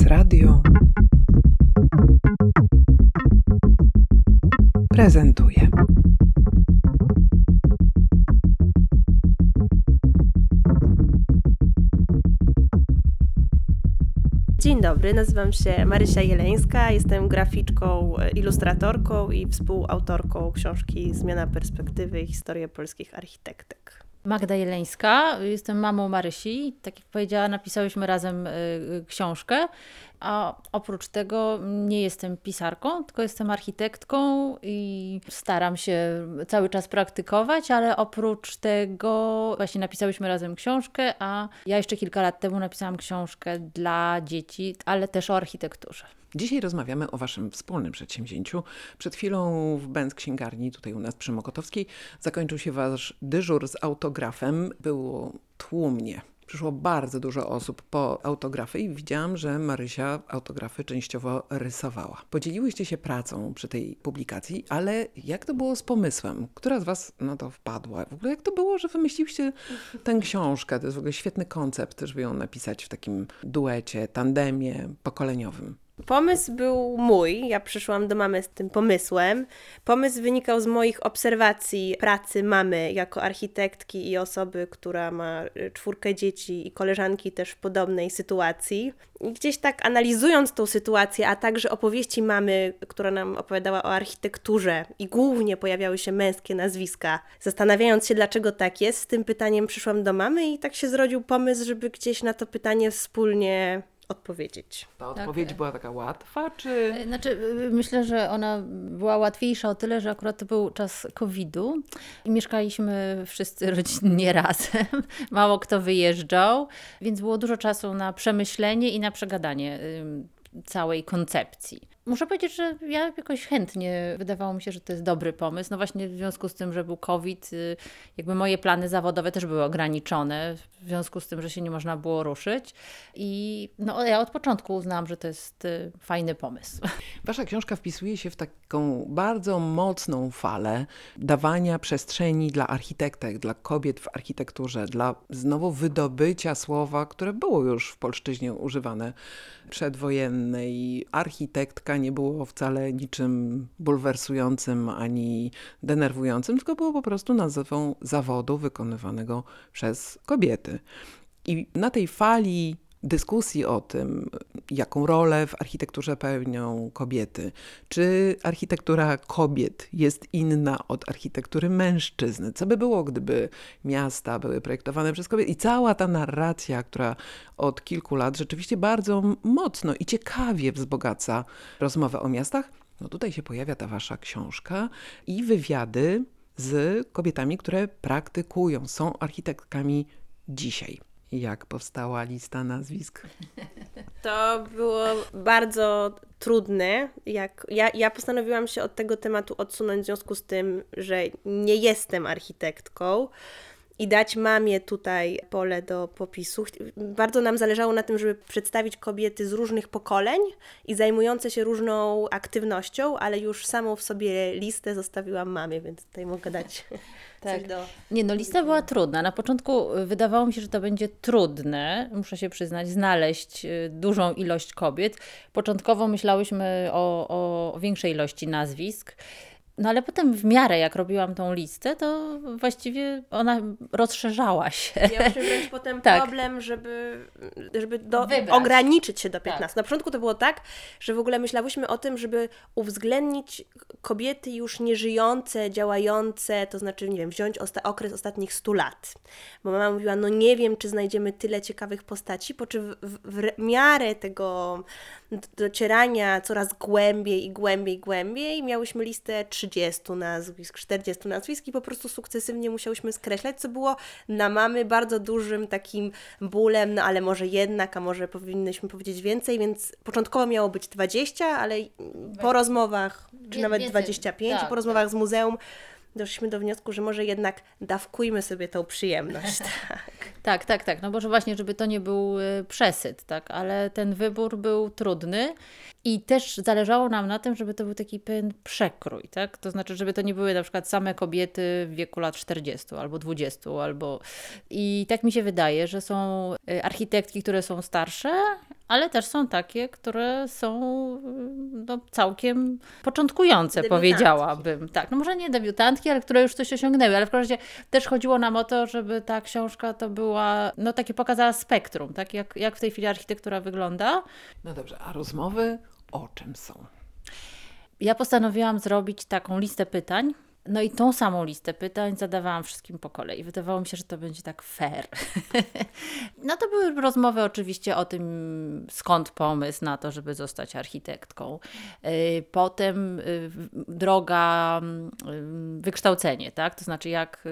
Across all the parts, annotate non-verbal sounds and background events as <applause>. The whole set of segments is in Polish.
Prezes Radio prezentuje. Dzień dobry, nazywam się Marysia Jeleńska, jestem graficzką, ilustratorką i współautorką książki Zmiana perspektywy i historia polskich architektek. Magda Jeleńska, jestem mamą Marysi. Tak jak powiedziała, napisałyśmy razem y, y, książkę, a oprócz tego nie jestem pisarką, tylko jestem architektką i staram się cały czas praktykować, ale oprócz tego właśnie napisałyśmy razem książkę, a ja jeszcze kilka lat temu napisałam książkę dla dzieci, ale też o architekturze. Dzisiaj rozmawiamy o Waszym wspólnym przedsięwzięciu. Przed chwilą w Benz Księgarni, tutaj u nas przy Mokotowskiej, zakończył się Wasz dyżur z autografem. Było tłumnie. Przyszło bardzo dużo osób po autografy i widziałam, że Marysia autografy częściowo rysowała. Podzieliłyście się pracą przy tej publikacji, ale jak to było z pomysłem? Która z Was na to wpadła? W ogóle jak to było, że wymyśliłyście tę książkę? To jest w ogóle świetny koncept, żeby ją napisać w takim duecie, tandemie pokoleniowym. Pomysł był mój. Ja przyszłam do mamy z tym pomysłem. Pomysł wynikał z moich obserwacji pracy mamy jako architektki i osoby, która ma y, czwórkę dzieci i koleżanki też w podobnej sytuacji. I gdzieś tak analizując tą sytuację, a także opowieści mamy, która nam opowiadała o architekturze i głównie pojawiały się męskie nazwiska, zastanawiając się, dlaczego tak jest, z tym pytaniem przyszłam do mamy i tak się zrodził pomysł, żeby gdzieś na to pytanie wspólnie odpowiedzieć. Ta tak. odpowiedź tak. była taka łatwa, czy... Znaczy, y, myślę, że ona była łatwiejsza o tyle, że akurat to był czas COVID-u i mieszkaliśmy wszyscy rodzinnie <laughs> razem. Mało kto wyjeżdżał, więc było dużo czasu na przemyślenie i na przegadanie całej koncepcji. Muszę powiedzieć, że ja jakoś chętnie, wydawało mi się, że to jest dobry pomysł. No właśnie w związku z tym, że był COVID, y, jakby moje plany zawodowe też były ograniczone, w związku z tym, że się nie można było ruszyć. I no, ja od początku uznałam, że to jest y, fajny pomysł. <laughs> Wasza książka wpisuje się w taką bardzo mocną falę dawania przestrzeni dla architektek, dla kobiet w architekturze, dla znowu wydobycia słowa, które było już w polszczyźnie używane przedwojennej. Architektka nie było wcale niczym bulwersującym ani denerwującym, tylko było po prostu nazwą zawodu wykonywanego przez kobiety. I na tej fali dyskusji o tym, jaką rolę w architekturze pełnią kobiety, czy architektura kobiet jest inna od architektury mężczyzn, co by było, gdyby miasta były projektowane przez kobiety? I cała ta narracja, która od kilku lat rzeczywiście bardzo mocno i ciekawie wzbogaca rozmowę o miastach, no tutaj się pojawia ta wasza książka i wywiady z kobietami, które praktykują, są architektkami dzisiaj jak powstała lista nazwisk? <laughs> To było bardzo trudne. Jak, ja, ja postanowiłam się od tego tematu odsunąć w związku z tym, że nie jestem architektką i dać mamie tutaj pole do popisu. Bardzo nam zależało na tym, żeby przedstawić kobiety z różnych pokoleń i zajmujące się różną aktywnością, ale już samą w sobie listę zostawiłam mamie, więc tutaj mogę dać <laughs> tak. do... Nie, no lista była trudna. Na początku wydawało mi się, że to będzie trudne, muszę się przyznać, znaleźć y, dużą ilość kobiet. Początkowo myślałyśmy o, o większej ilości nazwisk. No ale potem w miarę jak robiłam tą listę, to właściwie ona rozszerzała się. Miałyśmy wręcz <laughs> potem tak. problem, żeby, żeby do, ograniczyć się do 15. Tak. Na początku to było tak, że w ogóle myślałyśmy o tym, żeby uwzględnić kobiety już nieżyjące, działające, to znaczy, nie wiem, wziąć osta okres ostatnich 100 lat. Bo mama mówiła, no nie wiem, czy znajdziemy tyle ciekawych postaci, po czym w, w, w miarę tego docierania coraz głębiej i głębiej, głębiej. Miałyśmy listę 30 30 nazwisk, 40 nazwisk i po prostu sukcesywnie musiałyśmy skreślać, co było na mamy bardzo dużym takim bólem, no ale może jednak, a może powinnyśmy powiedzieć więcej, więc początkowo miało być 20, ale po rozmowach, czy nawet 25, tak, po rozmowach tak. z muzeum doszliśmy do wniosku, że może jednak dawkujmy sobie tą przyjemność. <laughs> Tak. tak, tak, tak. No bo właśnie, żeby to nie był y, przesyt, tak, ale ten wybór był trudny. I też zależało nam na tym, żeby to był taki pewien przekrój, tak? To znaczy, żeby to nie były na przykład same kobiety w wieku lat 40 albo 20, albo. I tak mi się wydaje, że są y, architektki, które są starsze, ale też są takie, które są y, no, całkiem początkujące, powiedziałabym. Tak, no może nie debiutantki, ale które już coś osiągnęły, ale w każdym razie też chodziło nam o to, żeby ta książka to była, no takie pokazała spektrum, tak? Jak, jak w tej chwili architektura wygląda. No dobrze, a rozmowy o czym są? Ja postanowiłam zrobić taką listę pytań. No i tą samą listę pytań zadawałam wszystkim po kolei. Wydawało mi się, że to będzie tak fair. <laughs> no to były rozmowy oczywiście o tym, skąd pomysł na to, żeby zostać architektką. Yy, Potem yy, droga, yy, wykształcenie, tak? To znaczy jak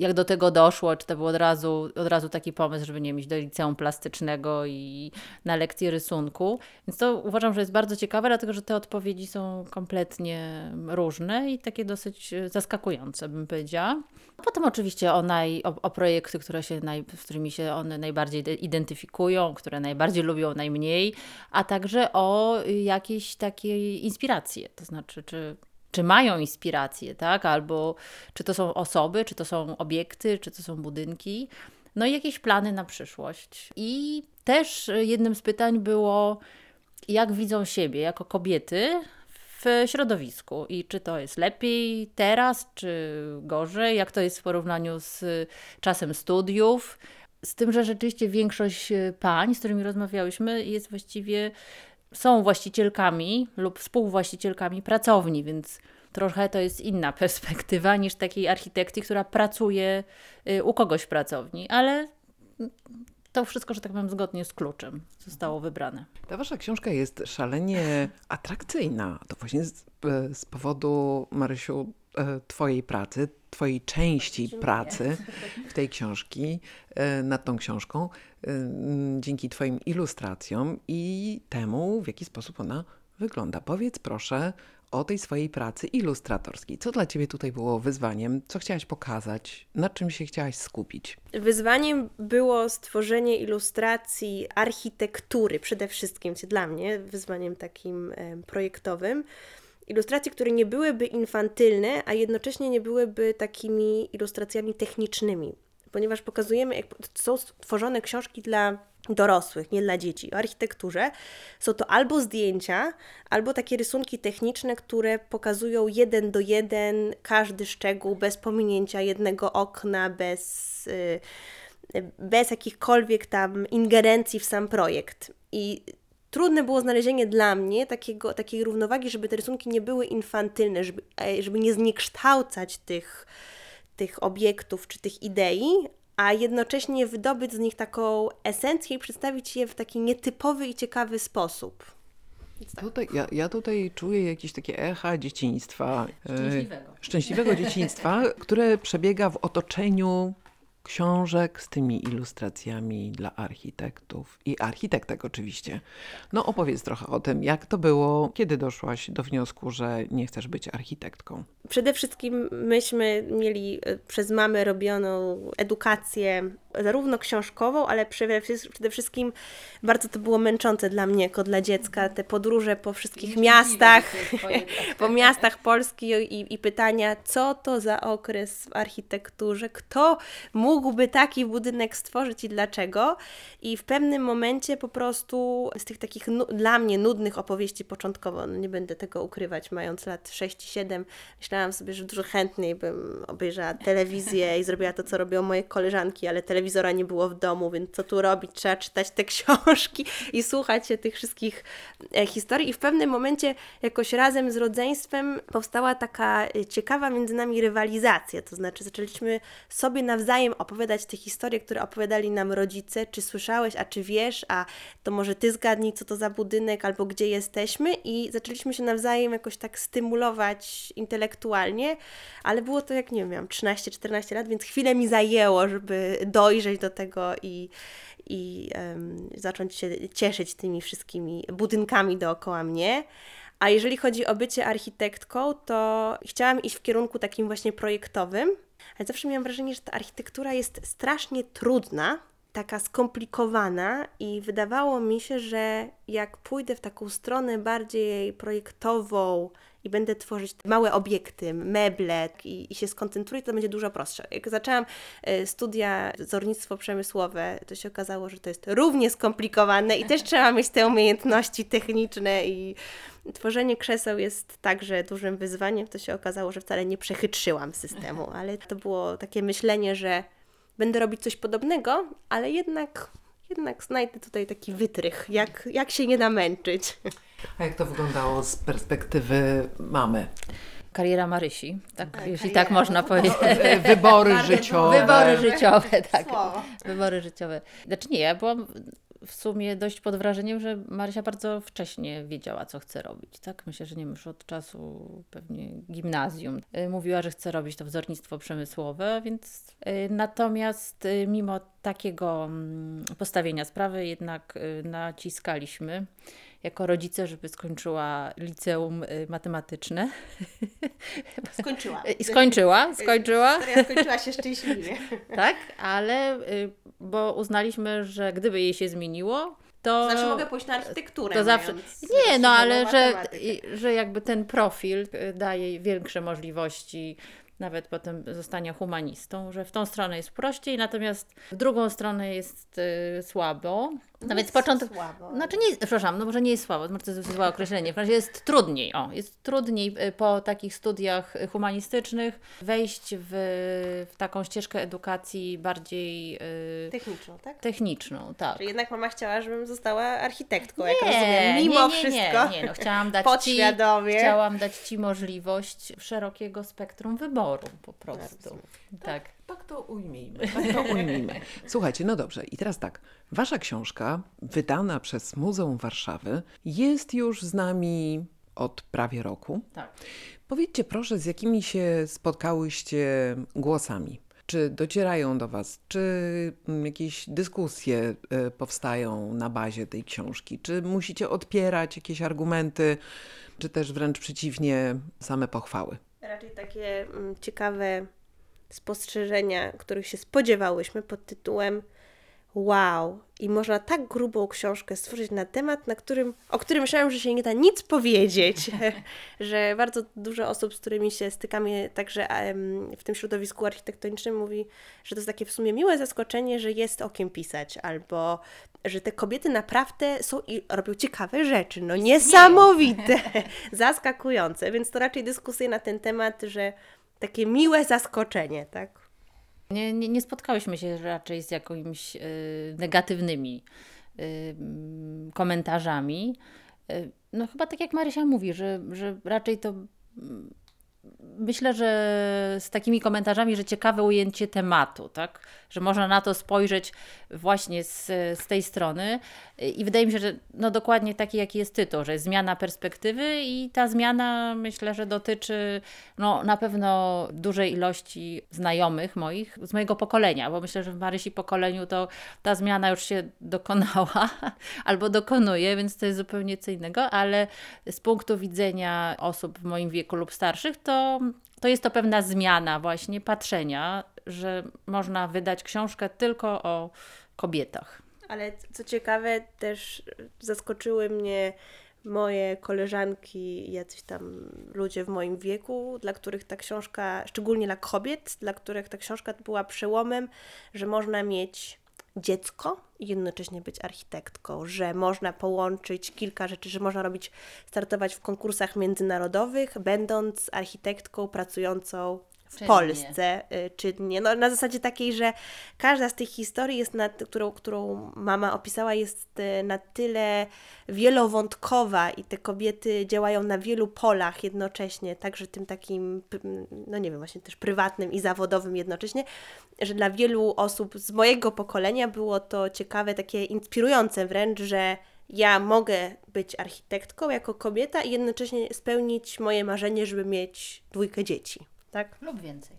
jak do tego doszło, czy to był od razu, od razu taki pomysł, żeby nie mieć do liceum plastycznego i na lekcję rysunku. Więc to uważam, że jest bardzo ciekawe, dlatego że te odpowiedzi są kompletnie różne i takie dosyć e, zaskakujące, bym powiedziała. Potem oczywiście o, naj, o, o projekty, które się naj, z którymi się one najbardziej de- identyfikują, które najbardziej lubią, najmniej, a także o jakieś takie inspiracje, to znaczy czy czy mają inspirację, tak? Albo czy to są osoby, czy to są obiekty, czy to są budynki. No i jakieś plany na przyszłość. I też y, jednym z pytań było, jak widzą siebie jako kobiety w środowisku i czy to jest lepiej teraz, czy gorzej, jak to jest w porównaniu z czasem studiów. Z tym, że rzeczywiście większość y, pań, z którymi rozmawiałyśmy, jest właściwie są właścicielkami lub współwłaścicielkami pracowni, więc trochę to jest inna <laughs> perspektywa niż takiej architekty, która pracuje y, u kogoś w pracowni, ale to wszystko, że tak powiem, zgodnie z kluczem zostało wybrane. Ta wasza książka jest szalenie <laughs> atrakcyjna. To właśnie z, e, z powodu, Marysiu, twojej pracy, twojej części pracy w tej książki, e, nad tą książką, e, dzięki twoim ilustracjom i temu, w jaki sposób ona wygląda. Powiedz proszę o tej swojej pracy ilustratorskiej. Co dla ciebie tutaj było wyzwaniem? Co chciałaś pokazać? Na czym się chciałaś skupić? Wyzwaniem było stworzenie ilustracji architektury, przede wszystkim dla mnie, wyzwaniem takim projektowym. Ilustracji, które nie byłyby infantylne, a jednocześnie nie byłyby takimi ilustracjami technicznymi, ponieważ pokazujemy, jak są tworzone książki dla dorosłych, nie dla dzieci, o architekturze. Są to albo zdjęcia, albo takie rysunki techniczne, które pokazują jeden do jeden każdy szczegół, bez pominięcia jednego okna, bez, y, bez jakichkolwiek tam ingerencji w sam projekt. I trudne było znalezienie dla mnie takiego, takiej równowagi, żeby te rysunki nie były infantylne, żeby, e, żeby nie zniekształcać tych, tych obiektów czy tych idei, a jednocześnie wydobyć z nich taką esencję i przedstawić je w taki nietypowy i ciekawy sposób. Tak. Tutaj, ja, ja tutaj czuję jakieś takie echa dzieciństwa. e, Szczęśliwego. szczęśliwego dzieciństwa, które przebiega w otoczeniu książek z tymi ilustracjami dla architektów i architektek oczywiście. No opowiedz trochę o tym, jak to było, kiedy doszłaś do wniosku, że nie chcesz być architektką. Przede wszystkim myśmy mieli e, przez mamę robioną edukację zarówno książkową, ale przede wszy- przede wszystkim bardzo to było męczące dla mnie jako dla dziecka, te podróże po wszystkich miastach, <laughs> po miastach Polski i, i pytania, co to za okres w architekturze, kto mógłby taki budynek stworzyć i dlaczego. I w pewnym momencie po prostu z tych takich dla mnie nudnych opowieści początkowo, no nie będę tego ukrywać, mając lat 6-7, myślałam sobie, że dużo chętniej bym obejrzała telewizję i zrobiła to, co robią moje koleżanki, ale telewizora nie było w domu, więc co tu robić? Trzeba czytać te <laughs> książki i słuchać się tych wszystkich e, historii. I w pewnym momencie jakoś razem z rodzeństwem powstała taka e, ciekawa między nami rywalizacja, to znaczy zaczęliśmy sobie nawzajem opowiadać te historie, które opowiadali nam rodzice, czy słyszałeś, a czy wiesz, a to może ty zgadnij, co to za budynek, albo gdzie jesteśmy? I zaczęliśmy się nawzajem jakoś tak stymulować intelektualnie, ale było to jak, nie wiem, miałam 13-14 lat, więc chwilę mi zajęło, żeby dojrzeć do tego i, i em, zacząć się cieszyć tymi wszystkimi budynkami dookoła mnie. A jeżeli chodzi o bycie architektką, to chciałam iść w kierunku takim właśnie projektowym, ale zawsze miałam wrażenie, że ta architektura jest strasznie trudna taka skomplikowana i wydawało mi się, że jak pójdę w taką stronę bardziej projektową i będę tworzyć małe obiekty, meble i, i się skoncentruję, to będzie dużo prostsze. Jak zaczęłam y, studia wzornictwo przemysłowe, to się okazało, że to jest równie skomplikowane i też trzeba mieć te umiejętności techniczne i tworzenie krzeseł jest także dużym wyzwaniem. To się okazało, że wcale nie przechytrzyłam systemu, ale to było takie myślenie, że będę robić coś podobnego, ale jednak, jednak znajdę tutaj taki wytrych, jak, jak się nie namęczyć. A jak to wyglądało z perspektywy mamy? Kariera Marysi, tak, Tak, jeśli kariera. tak można powiedzieć. E, Wybory życiowe. Wybory życiowe, tak. Słowo. Wybory życiowe. Znaczy nie, ja byłam w sumie dość pod wrażeniem, że Marysia bardzo wcześnie wiedziała, co chce robić. Tak? Myślę, że nie wiem, już od czasu pewnie gimnazjum. Y, Mówiła, że chce robić to wzornictwo przemysłowe, więc y, natomiast y, mimo takiego mm, postawienia sprawy jednak naciskaliśmy jako rodzice, żeby skończyła liceum matematyczne. <laughs> Skończyłam. I skończyła, skończyła. Skończyła się szczęśliwie. Tak, ale bo uznaliśmy, że gdyby jej się zmieniło, to. Zawsze mogę pójść na architekturę. to zawsze. Nie, no ale że, matematykę. że jakby ten profil y, daje większe możliwości, nawet potem zostania humanistą, że w tą stronę jest prościej, natomiast w drugą stronę jest y, słabo. Nawet Jest początku. Słabo. Znaczy nie, przepraszam, no może nie jest słabo, może to jest złe określenie. W razie jest trudniej, o, jest trudniej y, po takich studiach y, humanistycznych wejść w, w taką ścieżkę edukacji bardziej y, Techniczną, tak? techniczną, tak. Czyli jednak mama chciała, żebym została architektką, jak rozumiem. Mimo nie, nie, wszystko. Nie, nie, no chciałam dać <laughs> ci, chciałam dać Ci możliwość szerokiego spektrum wyboru po prostu. Tak. Tak to ujmijmy, <laughs> tak to ujmijmy. Słuchajcie, no dobrze, i teraz tak. Wasza książka, wydana przez Muzeum Warszawy, jest już z nami od prawie roku. tak. Powiedzcie proszę, z jakimi się spotkałyście głosami? Czy docierają do Was? Czy mm, jakieś dyskusje e, powstają na bazie tej książki? Czy musicie odpierać jakieś argumenty, czy też wręcz przeciwnie, same pochwały? Raczej takie mm, ciekawe spostrzeżenia, których się spodziewałyśmy pod tytułem Wow! I można tak grubą książkę stworzyć na temat, na którym, o którym myślałam, że się nie da nic powiedzieć. <laughs> że bardzo dużo osób, z którymi się stykamy także w tym środowisku architektonicznym, mówi, że to jest takie w sumie miłe zaskoczenie, że jest o kim pisać, albo że te kobiety naprawdę są i robią ciekawe rzeczy. No niesamowite, <laughs> zaskakujące. Więc to raczej dyskusje na ten temat, że takie miłe zaskoczenie, tak? Nie, nie, nie spotkałyśmy się raczej z jakimiś y, negatywnymi y, mm, komentarzami. Y, no chyba tak jak Marysia mówi, że, że raczej to mm, myślę, że z takimi komentarzami, że ciekawe ujęcie tematu, tak? Że można na to spojrzeć właśnie z, z tej strony. I wydaje mi się, że no dokładnie taki, jaki jest tytuł, że jest zmiana perspektywy i ta zmiana myślę, że dotyczy no, na pewno dużej ilości znajomych moich z mojego pokolenia, bo myślę, że w Marysi pokoleniu to ta zmiana już się dokonała <laughs> albo dokonuje, więc to jest zupełnie co innego, ale z punktu widzenia osób w moim wieku lub starszych, to, to jest to pewna zmiana właśnie patrzenia, że można wydać książkę tylko o kobietach. Ale co ciekawe, też zaskoczyły mnie moje koleżanki, jacyś tam ludzie w moim wieku, dla których ta książka, szczególnie dla kobiet, dla których ta książka była przełomem, że można mieć dziecko i jednocześnie być architektką, że można połączyć kilka rzeczy, że można robić, startować w konkursach międzynarodowych, będąc architektką pracującą w Czynnie. Polsce y, czynnie. No, na zasadzie takiej, że każda z tych historii, jest na, którą, którą mama opisała, jest y, na tyle wielowątkowa i te kobiety działają na wielu polach jednocześnie, także tym takim, no nie wiem, właśnie też prywatnym i zawodowym jednocześnie, że dla wielu osób z mojego pokolenia było to ciekawe, takie inspirujące wręcz, że ja mogę być architektką jako kobieta i jednocześnie spełnić moje marzenie, żeby mieć dwójkę dzieci. Tak? Lub więcej.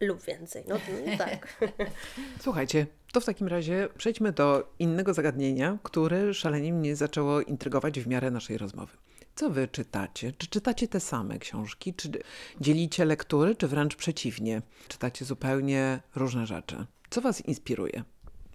Lub więcej. No, tak. <laughs> Słuchajcie, to w takim razie przejdźmy do innego zagadnienia, które szalenie mnie zaczęło intrygować w miarę naszej rozmowy. Co wy czytacie? Czy czytacie te same książki? Czy dzielicie lektury, czy wręcz przeciwnie? Czytacie zupełnie różne rzeczy. Co was inspiruje?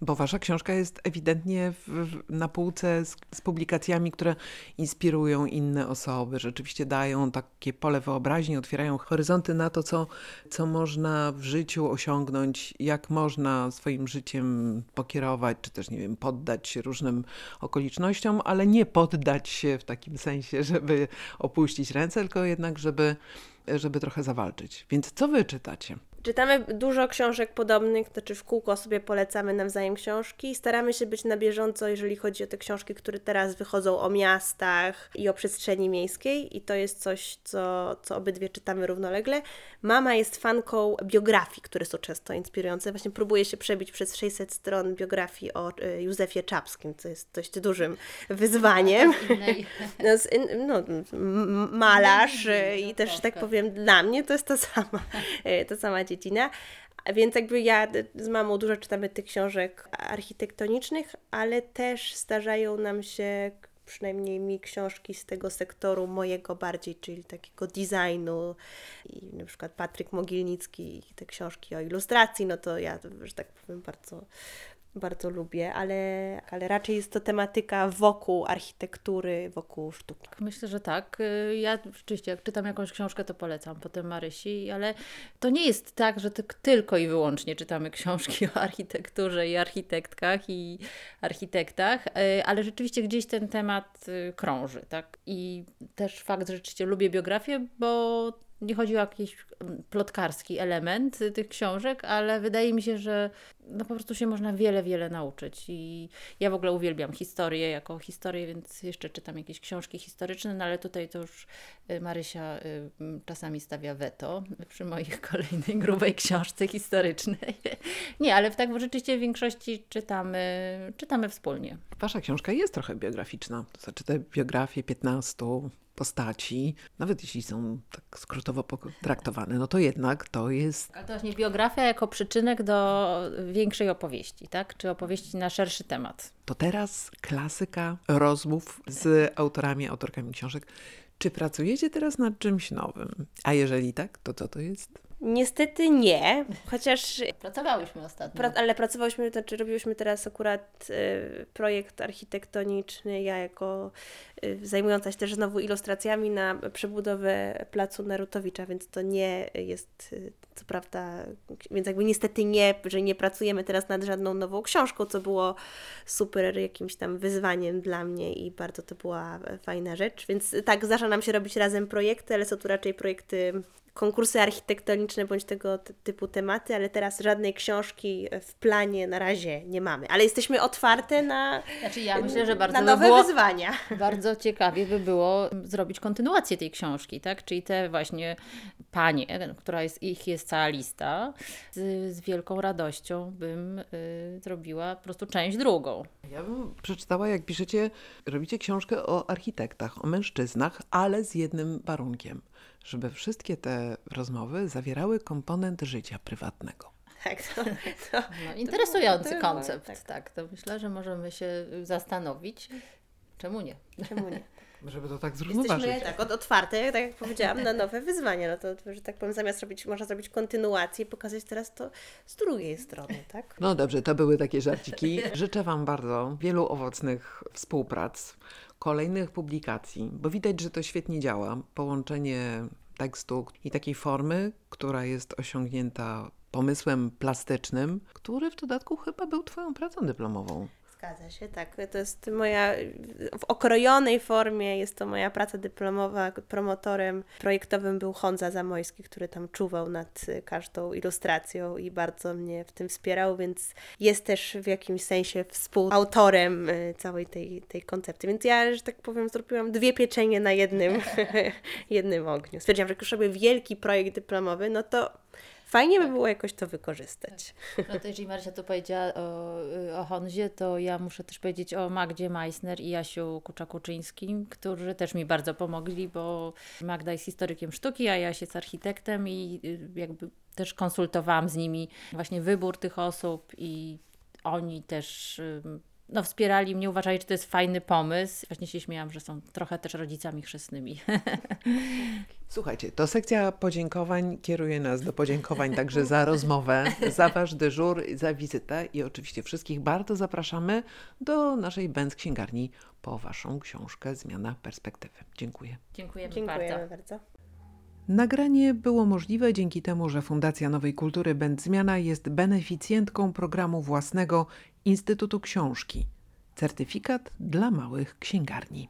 Bo wasza książka jest ewidentnie w, na półce z, z, publikacjami, które inspirują inne osoby, rzeczywiście dają takie pole wyobraźni, otwierają horyzonty na to, co, co można w życiu osiągnąć, jak można swoim życiem pokierować, czy też, nie wiem, poddać się różnym okolicznościom, ale nie poddać się w takim sensie, żeby opuścić ręce, tylko jednak, żeby, żeby trochę zawalczyć. Więc co wy czytacie? Czytamy dużo książek podobnych, to znaczy w kółko sobie polecamy nawzajem książki. Staramy się być na bieżąco, jeżeli chodzi o te książki, które teraz wychodzą o miastach i o przestrzeni miejskiej, i to jest coś, co, co obydwie czytamy równolegle. Mama jest fanką biografii, które są często inspirujące. Właśnie próbuje się przebić przez 600 stron biografii o y, Józefie Czapskim, co jest dość dużym wyzwaniem. <laughs> No, no, malarz y, i też, tak powiem, dla mnie to jest to sama, y, to sama dziedzina. Więc jakby ja z mamą dużo czytamy tych książek architektonicznych, ale też zdarzają nam się przynajmniej mi książki z tego sektoru mojego bardziej, czyli takiego designu i na przykład Patryk Mogilnicki i te książki o ilustracji, no to ja, że tak powiem, bardzo bardzo lubię, ale, ale raczej jest to tematyka wokół architektury, wokół sztuki. Myślę, że tak. Ja rzeczywiście, jak czytam jakąś książkę, to polecam potem Marysi, ale to nie jest tak, że tylko i wyłącznie czytamy <laughs> książki o architekturze i architektkach i architektach, y, ale rzeczywiście gdzieś ten temat y, krąży, tak? I też fakt, że rzeczywiście lubię biografię, bo nie chodzi o jakiś mm, plotkarski element tych książek, ale wydaje mi się, że no po prostu się można wiele, wiele nauczyć. I ja w ogóle uwielbiam historię jako historię, więc jeszcze czytam jakieś książki historyczne, no ale tutaj to już y, Marysia y, czasami stawia weto przy moich <laughs> kolejnej grubej książce historycznej. <laughs> Nie, ale w tak rzeczywiście w większości czytamy, czytamy wspólnie. Wasza książka jest trochę biograficzna. To znaczy te biografie 15 postaci, nawet jeśli są tak skrótowo traktowane, no to jednak to jest... A to właśnie biografia jako przyczynek do większej opowieści, tak? Czy opowieści na szerszy temat. To teraz klasyka rozmów z autorami, autorkami książek. Czy pracujecie teraz nad czymś nowym? A jeżeli tak, to co to jest? Niestety nie, chociaż... Pracowałyśmy ostatnio. Pra, ale pracowałyśmy, to znaczy robiłyśmy teraz akurat y, projekt architektoniczny, ja jako y, zajmująca się też znowu ilustracjami na przebudowę Placu Narutowicza, więc to nie jest, y, co prawda, więc jakby niestety nie, że nie pracujemy teraz nad żadną nową książką, co było super jakimś tam wyzwaniem dla mnie i bardzo to była fajna rzecz, więc tak, zdarza nam się robić razem projekty, ale są tu raczej projekty konkursy architektoniczne bądź tego typu tematy, ale teraz żadnej książki w planie na razie nie mamy. Ale jesteśmy otwarte na, znaczy ja myślę, że bardzo na nowe by było, wyzwania. Bardzo ciekawie by było zrobić kontynuację tej książki, tak? Czyli te właśnie panie, która jest, ich jest cała lista, z, z wielką radością bym y, zrobiła po prostu część drugą. Ja bym przeczytała, jak piszecie, robicie książkę o architektach, o mężczyznach, ale z jednym warunkiem żeby wszystkie te rozmowy zawierały komponent życia prywatnego. Tak, to, to, no, interesujący to, koncept. Tak. tak, to myślę, że możemy się zastanowić, czemu nie. Czemu nie? Żeby to tak zrównoważyć. Jesteśmy tak, otwarte, tak jak powiedziałam, na nowe wyzwania. No to, że tak powiem, zamiast robić, można zrobić kontynuację, pokazać teraz to z drugiej strony, tak? No dobrze, to były takie żarciki. Życzę Wam bardzo wielu owocnych współprac, kolejnych publikacji, bo widać, że to świetnie działa. Połączenie tekstu i takiej formy, która jest osiągnięta pomysłem plastycznym, który w dodatku chyba był Twoją pracą dyplomową. Zgadza się, tak. To jest moja, w okrojonej formie jest to moja praca dyplomowa. Promotorem projektowym był Honza Zamojski, który tam czuwał nad każdą ilustracją i bardzo mnie w tym wspierał, więc jest też w jakimś sensie współautorem y, całej tej, tej koncepcji. Więc ja, że tak powiem, zrobiłam dwie pieczenie na jednym, <laughs> jednym ogniu. Stwierdziłam, że jak już robię wielki projekt dyplomowy, no to Fajnie by tak. było jakoś to wykorzystać. Tak. No to jeżeli Marysia tu powiedziała o, o Honzie, to ja muszę też powiedzieć o Magdzie Meissner i Jasiu Kuczakuczyńskim, którzy też mi bardzo pomogli, bo Magda jest historykiem sztuki, a Jaś jest architektem i y, jakby też konsultowałam z nimi właśnie wybór tych osób i oni też no, wspierali mnie, uważali, że to jest fajny pomysł. Właśnie się śmiałam, że są trochę też rodzicami chrzestnymi. <laughs> Słuchajcie, to sekcja podziękowań kieruje nas do podziękowań także za rozmowę, za Wasz dyżur, za wizytę i oczywiście wszystkich bardzo zapraszamy do naszej Benz Księgarni po Waszą książkę Zmiana Perspektywy. Dziękuję. Dziękujemy, Dziękujemy bardzo. bardzo. Nagranie było możliwe dzięki temu, że Fundacja Nowej Kultury Będ Zmiana jest beneficjentką programu własnego Instytutu Książki. Certyfikat dla małych księgarni.